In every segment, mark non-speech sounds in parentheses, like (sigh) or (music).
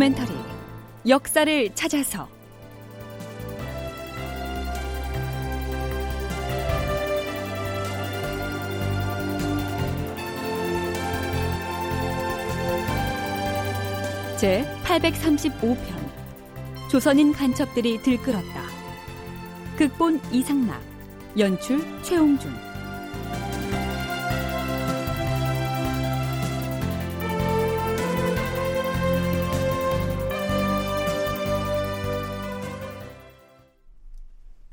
다큐멘터리 역사를 찾아서 제 835편 조선인 간첩들이 들끓었다. 극본 이상락 연출 최홍준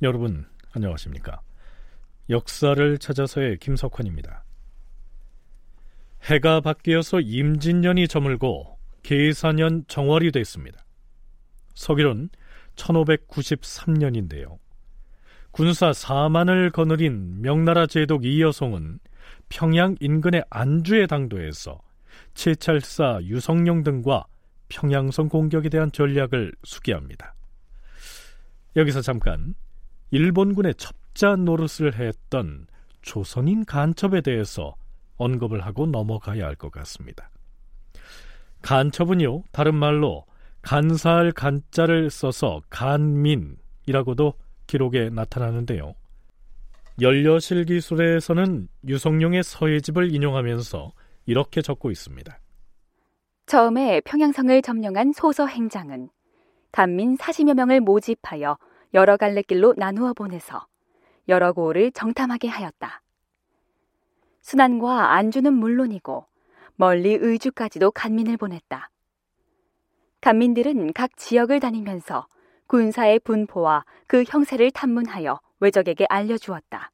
여러분 안녕하십니까? 역사를 찾아서의 김석환입니다. 해가 바뀌어서 임진년이 저물고 계사년 정월이 됐습니다. 서기론 1593년인데요. 군사 4만을 거느린 명나라 제독 이여송은 평양 인근의 안주의 당도에서 채찰사 유성룡 등과 평양성 공격에 대한 전략을 수기합니다. 여기서 잠깐 일본군의 첩자 노릇을 했던 조선인 간첩에 대해서 언급을 하고 넘어가야 할 것 같습니다. 간첩은요, 다른 말로 간사할 간자를 써서 간민이라고도 기록에 나타나는데요. 연려실 기술에서는 유성룡의 서예집을 인용하면서 이렇게 적고 있습니다. 처음에 평양성을 점령한 소서 행장은 간민 40여 명을 모집하여 여러 갈래 길로 나누어 보내서 여러 고을을 정탐하게 하였다. 순안과 안주는 물론이고 멀리 의주까지도 간민을 보냈다. 간민들은 각 지역을 다니면서 군사의 분포와 그 형세를 탐문하여 외적에게 알려주었다.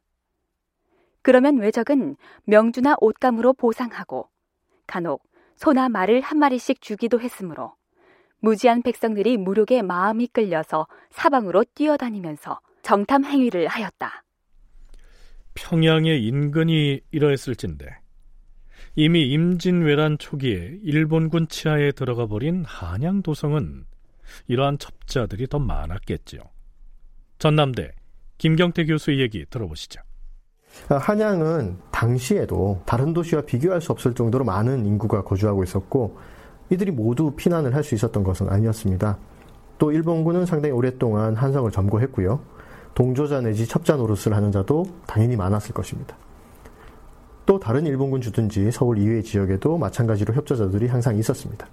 그러면 외적은 명주나 옷감으로 보상하고 간혹 소나 말을 한 마리씩 주기도 했으므로 무지한 백성들이 무력에 마음이 끌려서 사방으로 뛰어다니면서 정탐 행위를 하였다. 평양의 인근이 이러했을진데 이미 임진왜란 초기에 일본군 치하에 들어가 버린 한양 도성은 이러한 첩자들이 더 많았겠지요. 전남대 김경태 교수의 얘기 들어보시죠. 한양은 당시에도 다른 도시와 비교할 수 없을 정도로 많은 인구가 거주하고 있었고 이들이 모두 피난을 할 수 있었던 것은 아니었습니다. 또 일본군은 상당히 오랫동안 한성을 점거했고요. 동조자 내지 첩자 노릇을 하는 자도 당연히 많았을 것입니다. 또 다른 일본군 주둔지 서울 이외 지역에도 마찬가지로 협조자들이 항상 있었습니다.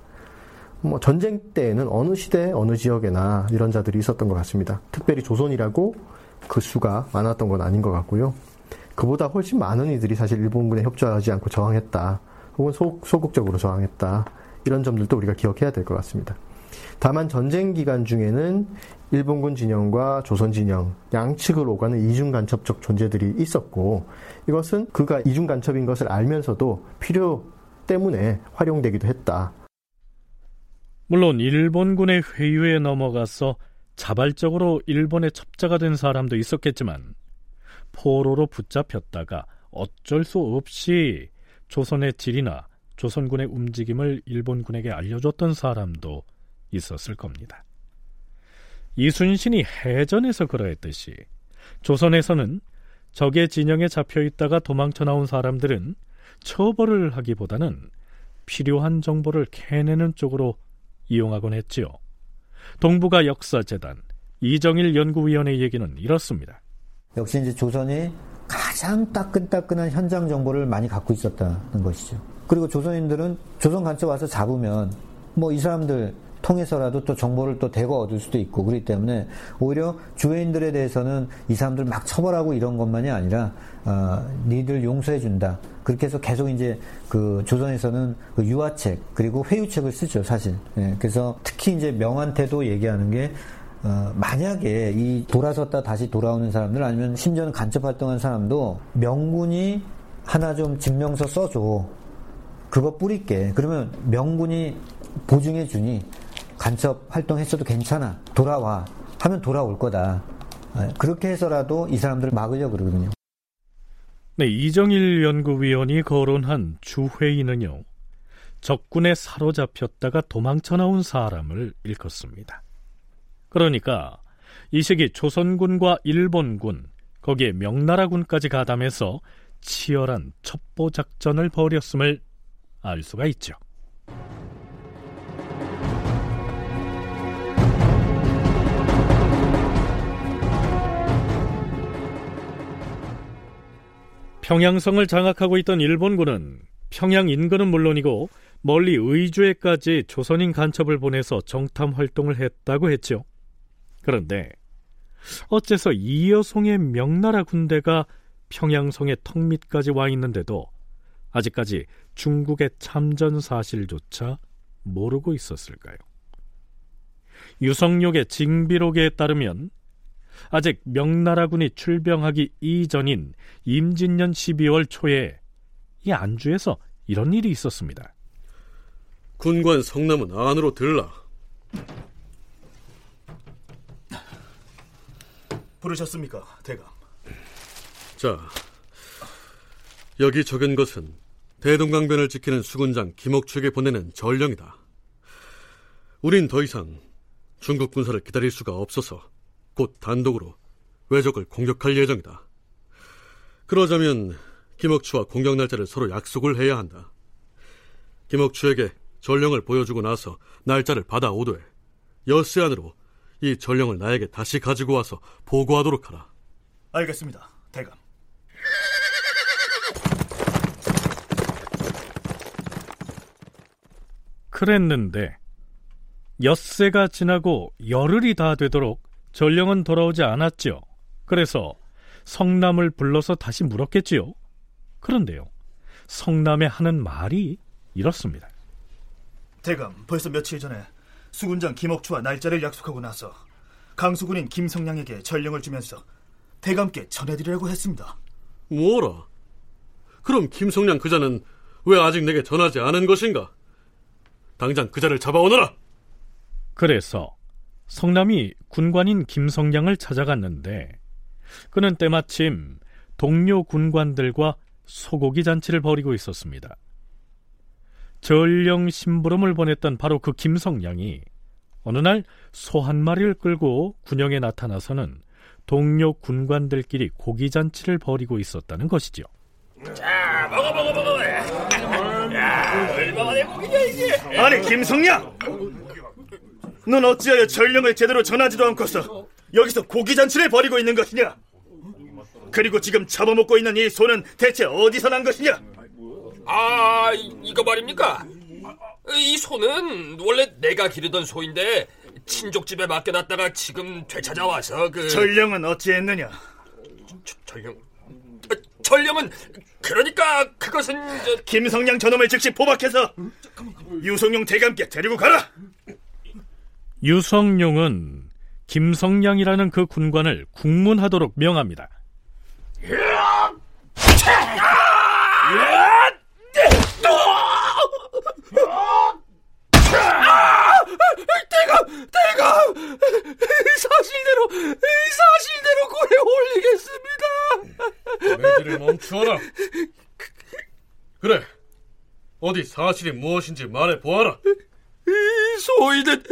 뭐 전쟁 때에는 어느 시대 어느 지역에나 이런 자들이 있었던 것 같습니다. 특별히 조선이라고 그 수가 많았던 건 아닌 것 같고요. 그보다 훨씬 많은 이들이 사실 일본군에 협조하지 않고 저항했다. 혹은 소, 소극적으로 저항했다. 이런 점들도 우리가 기억해야 될 것 같습니다. 다만 전쟁 기간 중에는 일본군 진영과 조선 진영 양측을 오가는 이중 간첩적 존재들이 있었고 이것은 그가 이중 간첩인 것을 알면서도 필요 때문에 활용되기도 했다. 물론 일본군의 회유에 넘어가서 자발적으로 일본의 첩자가 된 사람도 있었겠지만 포로로 붙잡혔다가 어쩔 수 없이 조선의 질이나 조선군의 움직임을 일본군에게 알려줬던 사람도 있었을 겁니다. 이순신이 해전에서 그러했듯이 조선에서는 적의 진영에 잡혀 있다가 도망쳐 나온 사람들은 처벌을 하기보다는 필요한 정보를 캐내는 쪽으로 이용하곤 했지요. 동북아 역사재단 이정일 연구위원회 얘기는 이렇습니다. 역시 이제 조선이 가장 따끈따끈한 현장 정보를 많이 갖고 있었다는 것이죠. 그리고 조선인들은 조선 간첩 와서 잡으면 뭐 이 사람들 통해서라도 또 정보를 또 대거 얻을 수도 있고 그렇기 때문에 오히려 주회인들에 대해서는 이 사람들 막 처벌하고 이런 것만이 아니라 어, 니들 용서해 준다. 그렇게 해서 계속 이제 그 조선에서는 그 유화책 그리고 회유책을 쓰죠 사실. 예, 그래서 특히 이제 명한테도 얘기하는 게 어, 만약에 이 돌아섰다 다시 돌아오는 사람들 아니면 심지어는 간첩 활동한 사람도 명군이 하나 좀 증명서 써줘 그거 뿌릴게. 그러면 명분이 보증해 주니 간첩 활동했어도 괜찮아. 돌아와. 하면 돌아올 거다. 예, 그렇게 해서라도 이 사람들을 막으려고 그러거든요. 네, 이정일 연구위원이 거론한 주회의는요. 적군에 사로잡혔다가 도망쳐 나온 사람을 일컫습니다. 그러니까 이 시기 조선군과 일본군, 거기에 명나라군까지 가담해서 치열한 첩보 작전을 벌였음을 알 수가 있죠. 평양성을 장악하고 있던 일본군은 평양 인근은 물론이고 멀리 의주에까지 조선인 간첩을 보내서 정탐 활동을 했다고 했죠. 그런데 어째서 이여송의 명나라 군대가 평양성의 턱 밑까지 와 있는데도 아직까지 중국의 참전 사실조차 모르고 있었을까요? 유성룡의 징비록에 따르면 아직 명나라군이 출병하기 이전인 임진년 12월 초에 이 안주에서 이런 일이 있었습니다. 군관 성남은 안으로 들라. 부르셨습니까, 대감? 자, 여기 적은 것은 대동강변을 지키는 수군장 김옥축에 보내는 전령이다. 우린 더 이상 중국 군사를 기다릴 수가 없어서 곧 단독으로 외적을 공격할 예정이다. 그러자면 김옥추와 공격 날짜를 서로 약속을 해야 한다. 김옥추에게 전령을 보여주고 나서 날짜를 받아 오되 엿새 안으로 이 전령을 나에게 다시 가지고 와서 보고하도록 하라. 알겠습니다, 대감. 그랬는데 엿새가 지나고 열흘이 다 되도록 전령은 돌아오지 않았죠. 그래서 성남을 불러서 다시 물었겠지요. 그런데요. 성남에 하는 말이 이렇습니다. 대감, 벌써 며칠 전에 수군장 김옥추와 날짜를 약속하고 나서 강수군인 김성량에게 전령을 주면서 대감께 전해드리라고 했습니다. 뭐라? 그럼 김성량 그자는 왜 아직 내게 전하지 않은 것인가? 당장 그자를 잡아오너라! 그래서 성남이 군관인 김성량을 찾아갔는데 그는 때마침 동료 군관들과 소고기 잔치를 벌이고 있었습니다. 전령 심부름을 보냈던 바로 그 김성량이 어느 날 소 한 마리를 끌고 군영에 나타나서는 동료 군관들끼리 고기 잔치를 벌이고 있었다는 것이죠. 자, 먹어 먹어 먹어. 고기냐 이게? 아니, 김성량! 넌 어찌하여 전령을 제대로 전하지도 않고서 여기서 고기 잔치를 벌이고 있는 것이냐? 그리고 지금 잡아먹고 있는 이 소는 대체 어디서 난 것이냐? 아, 이거 말입니까? 이 소는 원래 내가 기르던 소인데 친족집에 맡겨놨다가 지금 되찾아와서 그 전령은 어찌했느냐? 저, 전령 아, 전령은 그러니까 그것은 저... 김성량 저놈을 즉시 포박해서 유성룡 대감께 데리고 가라. 유성룡은 김성량이라는 그 군관을 국문하도록 명합니다. 대감, 대감, 사실대로, 사실대로 고에 올리겠습니다. 매질을 멈추어라. 그래, 어디 사실이 무엇인지 말해 보아라. 이 소인은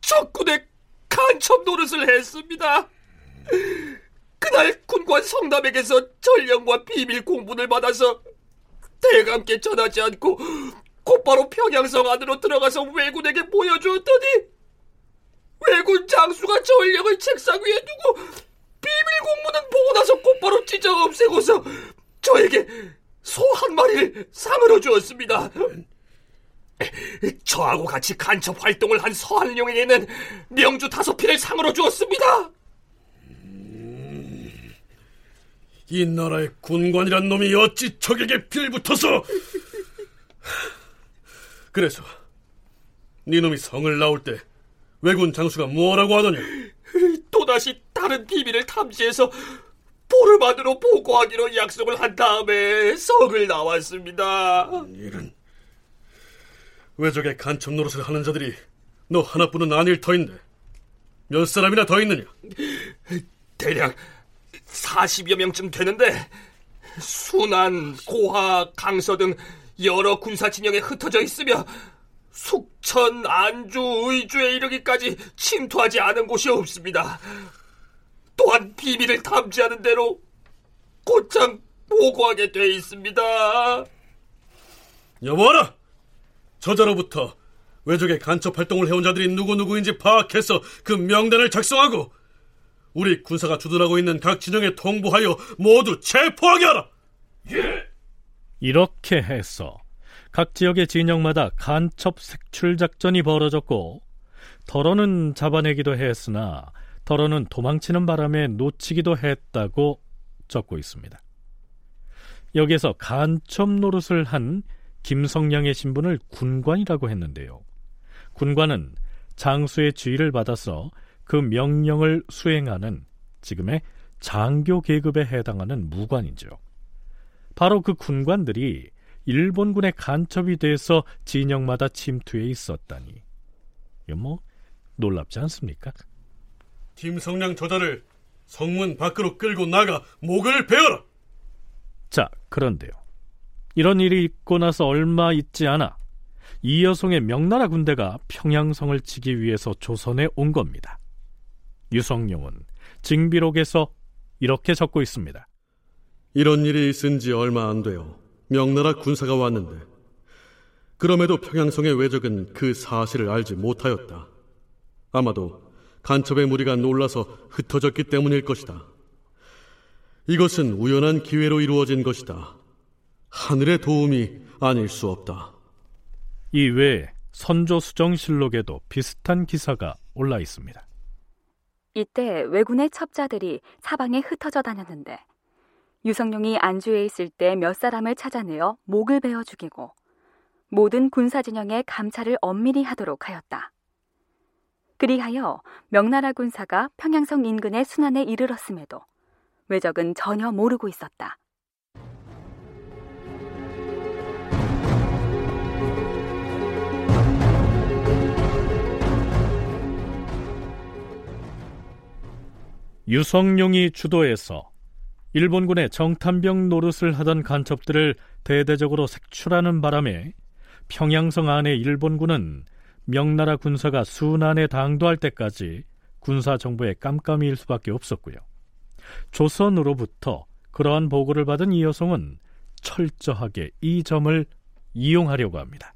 적군의 간첩 노릇을 했습니다. 그날 군관 성남에게서 전령과 비밀 공문을 받아서 대감께 전하지 않고 곧바로 평양성 안으로 들어가서 왜군에게 보여주었더니 왜군 장수가 전령을 책상 위에 두고 비밀 공문은 보고 나서 곧바로 찢어 없애고서 저에게 소 한 마리를 상으로 주었습니다. 저하고 같이 간첩 활동을 한 서한룡에게는 명주 다섯 피를 상으로 주었습니다. 이 나라의 군관이란 놈이 어찌 적에게 빌붙어서 그래서 네 놈이 성을 나올 때 왜군 장수가 뭐라고 하더냐 또다시 다른 비밀을 탐지해서 보름 안으로 보고하기로 약속을 한 다음에 성을 나왔습니다. 이런 왜적의 간첩 노릇을 하는 자들이 너 하나뿐은 아닐 터인데 몇 사람이나 더 있느냐 대략 40여 명쯤 되는데 순안, 고하, 강서 등 여러 군사 진영에 흩어져 있으며 숙천, 안주, 의주에 이르기까지 침투하지 않은 곳이 없습니다. 또한 비밀을 탐지하는 대로 곧장 보고하게 돼 있습니다. 여보라! 저자로부터 외적의 간첩 활동을 해온 자들이 누구누구인지 파악해서 그 명단을 작성하고 우리 군사가 주둔하고 있는 각 진영에 통보하여 모두 체포하게 하라! 예. 이렇게 해서 각 지역의 진영마다 간첩 색출 작전이 벌어졌고 덜어는 잡아내기도 했으나 덜어는 도망치는 바람에 놓치기도 했다고 적고 있습니다. 여기에서 간첩 노릇을 한 김성량의 신분을 군관이라고 했는데요. 군관은 장수의 지위를 받아서 그 명령을 수행하는 지금의 장교 계급에 해당하는 무관이죠. 바로 그 군관들이 일본군의 간첩이 돼서 진영마다 침투해 있었다니. 뭐 놀랍지 않습니까? 김성량 저자를 성문 밖으로 끌고 나가 목을 베어라. 자, 그런데요. 이런 일이 있고 나서 얼마 있지 않아 이여송의 명나라 군대가 평양성을 치기 위해서 조선에 온 겁니다. 유성룡은 징비록에서 이렇게 적고 있습니다. 이런 일이 있은 지 얼마 안 돼요. 명나라 군사가 왔는데 그럼에도 평양성의 외적은 그 사실을 알지 못하였다. 아마도 간첩의 무리가 놀라서 흩어졌기 때문일 것이다. 이것은 우연한 기회로 이루어진 것이다. 하늘의 도움이 아닐 수 없다. 이 외에 선조 수정실록에도 비슷한 기사가 올라 있습니다. 이때 왜군의 첩자들이 사방에 흩어져 다녔는데 유성룡이 안주에 있을 때 몇 사람을 찾아내어 목을 베어 죽이고 모든 군사 진영의 감찰을 엄밀히 하도록 하였다. 그리하여 명나라 군사가 평양성 인근의 순안에 이르렀음에도 외적은 전혀 모르고 있었다. 유성룡이 주도해서 일본군의 정탐병 노릇을 하던 간첩들을 대대적으로 색출하는 바람에 평양성 안의 일본군은 명나라 군사가 순안에 당도할 때까지 군사 정보에 깜깜이일 수밖에 없었고요. 조선으로부터 그러한 보고를 받은 이여송은 철저하게 이 점을 이용하려고 합니다.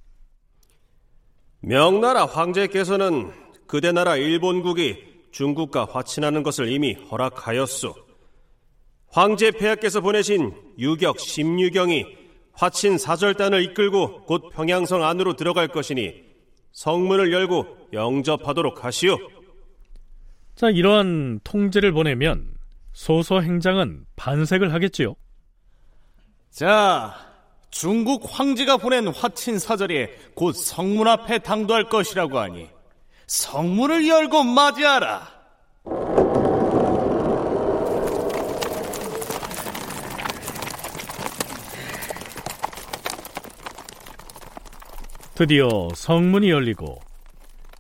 명나라 황제께서는 그대 나라 일본국이 중국과 화친하는 것을 이미 허락하였소. 황제 폐하께서 보내신 유격 심유경이 화친 사절단을 이끌고 곧 평양성 안으로 들어갈 것이니 성문을 열고 영접하도록 하시오. 자, 이러한 통지를 보내면 소서 행장은 반색을 하겠지요. 자, 중국 황제가 보낸 화친 사절이 곧 성문 앞에 당도할 것이라고 하니 성문을 열고 맞이하라. 드디어 성문이 열리고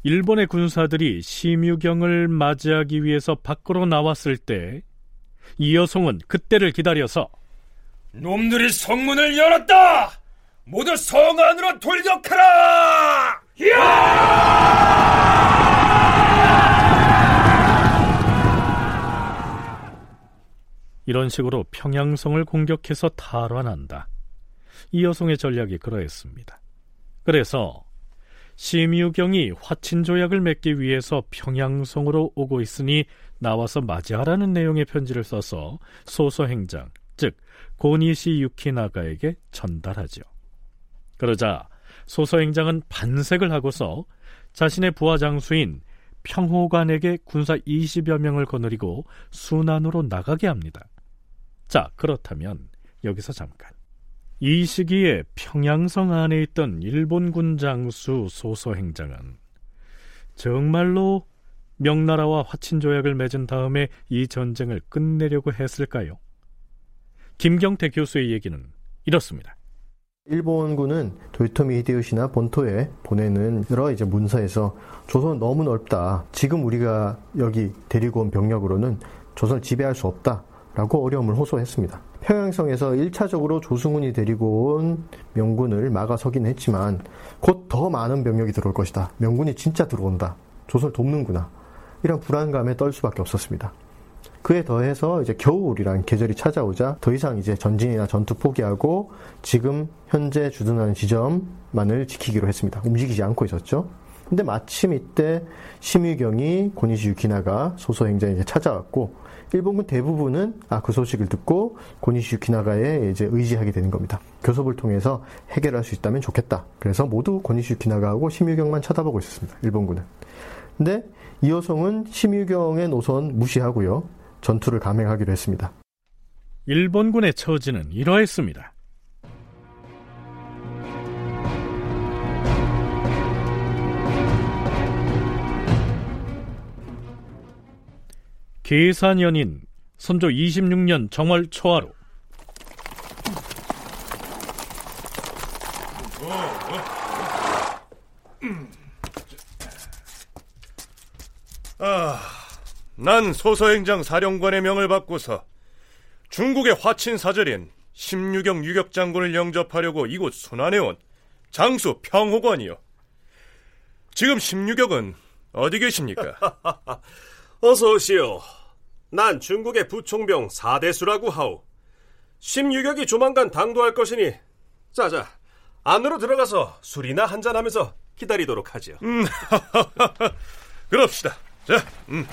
일본의 군사들이 심유경을 맞이하기 위해서 밖으로 나왔을 때 이여송은 그때를 기다려서 놈들이 성문을 열었다! 모두 성 안으로 돌격하라! 이런 식으로 평양성을 공격해서 탈환한다. 이여송의 전략이 그러했습니다. 그래서 심유경이 화친 조약을 맺기 위해서 평양성으로 오고 있으니 나와서 맞이하라는 내용의 편지를 써서 소서행장, 즉 고니시 유키나가에게 전달하죠. 그러자 소서행장은 반색을 하고서 자신의 부하 장수인 평호관에게 군사 20여 명을 거느리고 순안으로 나가게 합니다. 자, 그렇다면 여기서 잠깐. 이 시기에 평양성 안에 있던 일본군 장수 소서 행장은 정말로 명나라와 화친 조약을 맺은 다음에 이 전쟁을 끝내려고 했을까요? 김경태 교수의 얘기는 이렇습니다. 일본군은 도요토미 히데요시나 본토에 보내는 여러 이제 문서에서 조선은 너무 넓다. 지금 우리가 여기 데리고 온 병력으로는 조선을 지배할 수 없다라고 어려움을 호소했습니다. 평양성에서 1차적으로 조승훈이 데리고 온 명군을 막아서긴 했지만 곧 더 많은 병력이 들어올 것이다. 명군이 진짜 들어온다. 조선을 돕는구나. 이런 불안감에 떨 수밖에 없었습니다. 그에 더해서 이제 겨울이란 계절이 찾아오자 더 이상 이제 전진이나 전투 포기하고 지금 현재 주둔하는 지점만을 지키기로 했습니다. 움직이지 않고 있었죠. 근데 마침 이때 심유경이 고니시 유키나가 소서 행장에게 찾아왔고 일본군 대부분은 아, 그 소식을 듣고 고니시 유키나가에 이제 의지하게 되는 겁니다. 교섭을 통해서 해결할 수 있다면 좋겠다. 그래서 모두 고니시 유키나가하고 심유경만 쳐다보고 있었습니다. 일본군은. 근데 이호성은 심유경의 노선 무시하고요. 전투를 감행하기로 했습니다. 일본군의 처지는 이러했습니다. 계산연인 선조 26년 정월 초하루 아, 난 소서행장 사령관의 명을 받고서 중국의 화친 사절인 심유경 유격 장군을 영접하려고 이곳 순환해 온 장수 평호관이요. 지금 심유격은 어디 계십니까? (laughs) 어서 오시오. 난 중국의 부총병 사대수라고 하오. 심유격이 조만간 당도할 것이니 자자 안으로 들어가서 술이나 한잔하면서 기다리도록 하지요. 음, (laughs) 그럽시다. 자, 음.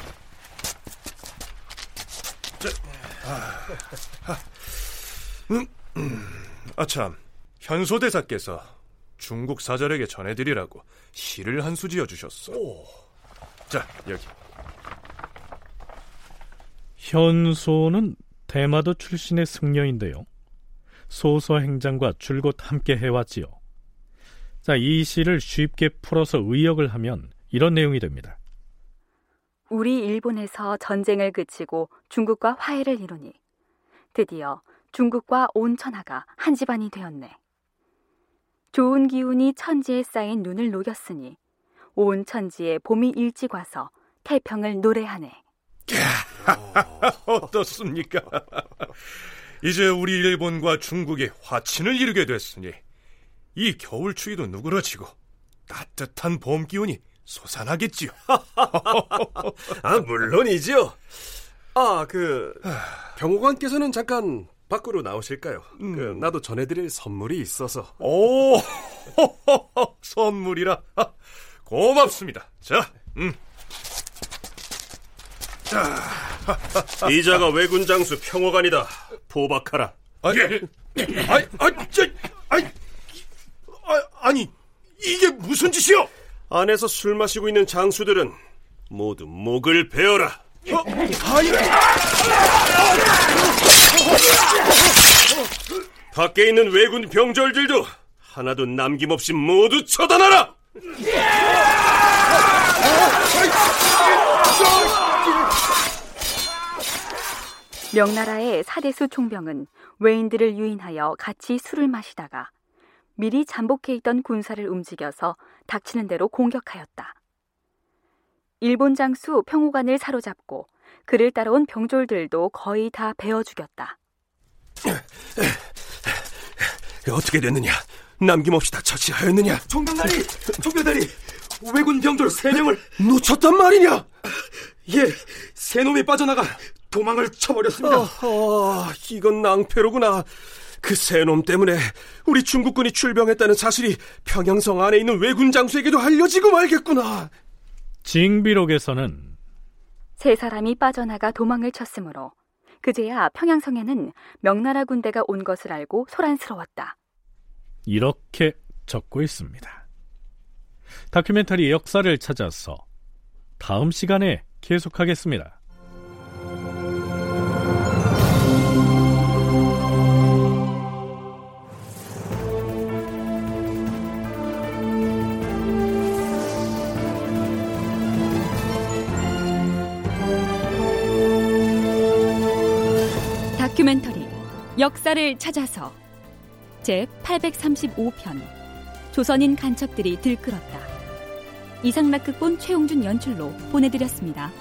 자, 아, 음, 음. 아참, 현소 대사께서 중국 사절에게 전해드리라고 시를 한 수 지어 주셨어. 자, 여기. 현소는 대마도 출신의 승려인데요. 소서 행장과 줄곧 함께 해왔지요. 자, 이 시를 쉽게 풀어서 의역을 하면 이런 내용이 됩니다. 우리 일본에서 전쟁을 그치고 중국과 화해를 이루니 드디어 중국과 온 천하가 한 집안이 되었네. 좋은 기운이 천지에 쌓인 눈을 녹였으니 온 천지에 봄이 일찍 와서 태평을 노래하네. (laughs) 어떻습니까? 이제 우리 일본과 중국이 화친을 이루게 됐으니 이 겨울 추위도 누그러지고 따뜻한 봄 기운이 솟아나겠지요. (laughs) 아, 물론이지요. 아, 그 경호관께서는 잠깐 밖으로 나오실까요? 음. 그, 나도 전해드릴 선물이 있어서. 오, (laughs) 선물이라. 아, 고맙습니다. 자, 음. 이자가 왜군 장수 평호관이다. 포박하라. 아니, 아니, 아니, 저, 아니, 아, 이게 무슨 짓이요? 안에서 술 마시고 있는 장수들은 모두 목을 베어라. 어, 아니, 밖에 있는 왜군 병졸들도 하나도 남김없이 모두 처단하라. 명나라의 사대수 총병은 외인들을 유인하여 같이 술을 마시다가 미리 잠복해 있던 군사를 움직여서 닥치는 대로 공격하였다. 일본 장수 평호관을 사로잡고 그를 따라온 병졸들도 거의 다 베어 죽였다. (clears throat) 어떻게 됐느냐? 남김없이 다 처치하였느냐? 총병다리, 총병다리, 왜군 병졸 세 명을 (clears throat) 놓쳤단 말이냐? 예, 세 놈이 빠져나가 도망을 쳐버렸습니다. 아, 이건 낭패로구나. 그세놈 때문에 우리 중국군이 출병했다는 사실이 평양성 안에 있는 왜군 장수에게도 알려지고 말겠구나. 징비록에서는 세 사람이 빠져나가 도망을 쳤으므로 그제야 평양성에는 명나라 군대가 온 것을 알고 소란스러웠다. 이렇게 적고 있습니다. 다큐멘터리 역사를 찾아서 다음 시간에 계속하겠습니다. 다큐멘터리 역사를 찾아서 제 835편 조선인 간첩들이 들끓었다. 이상락 극본 최용준 연출로 보내드렸습니다.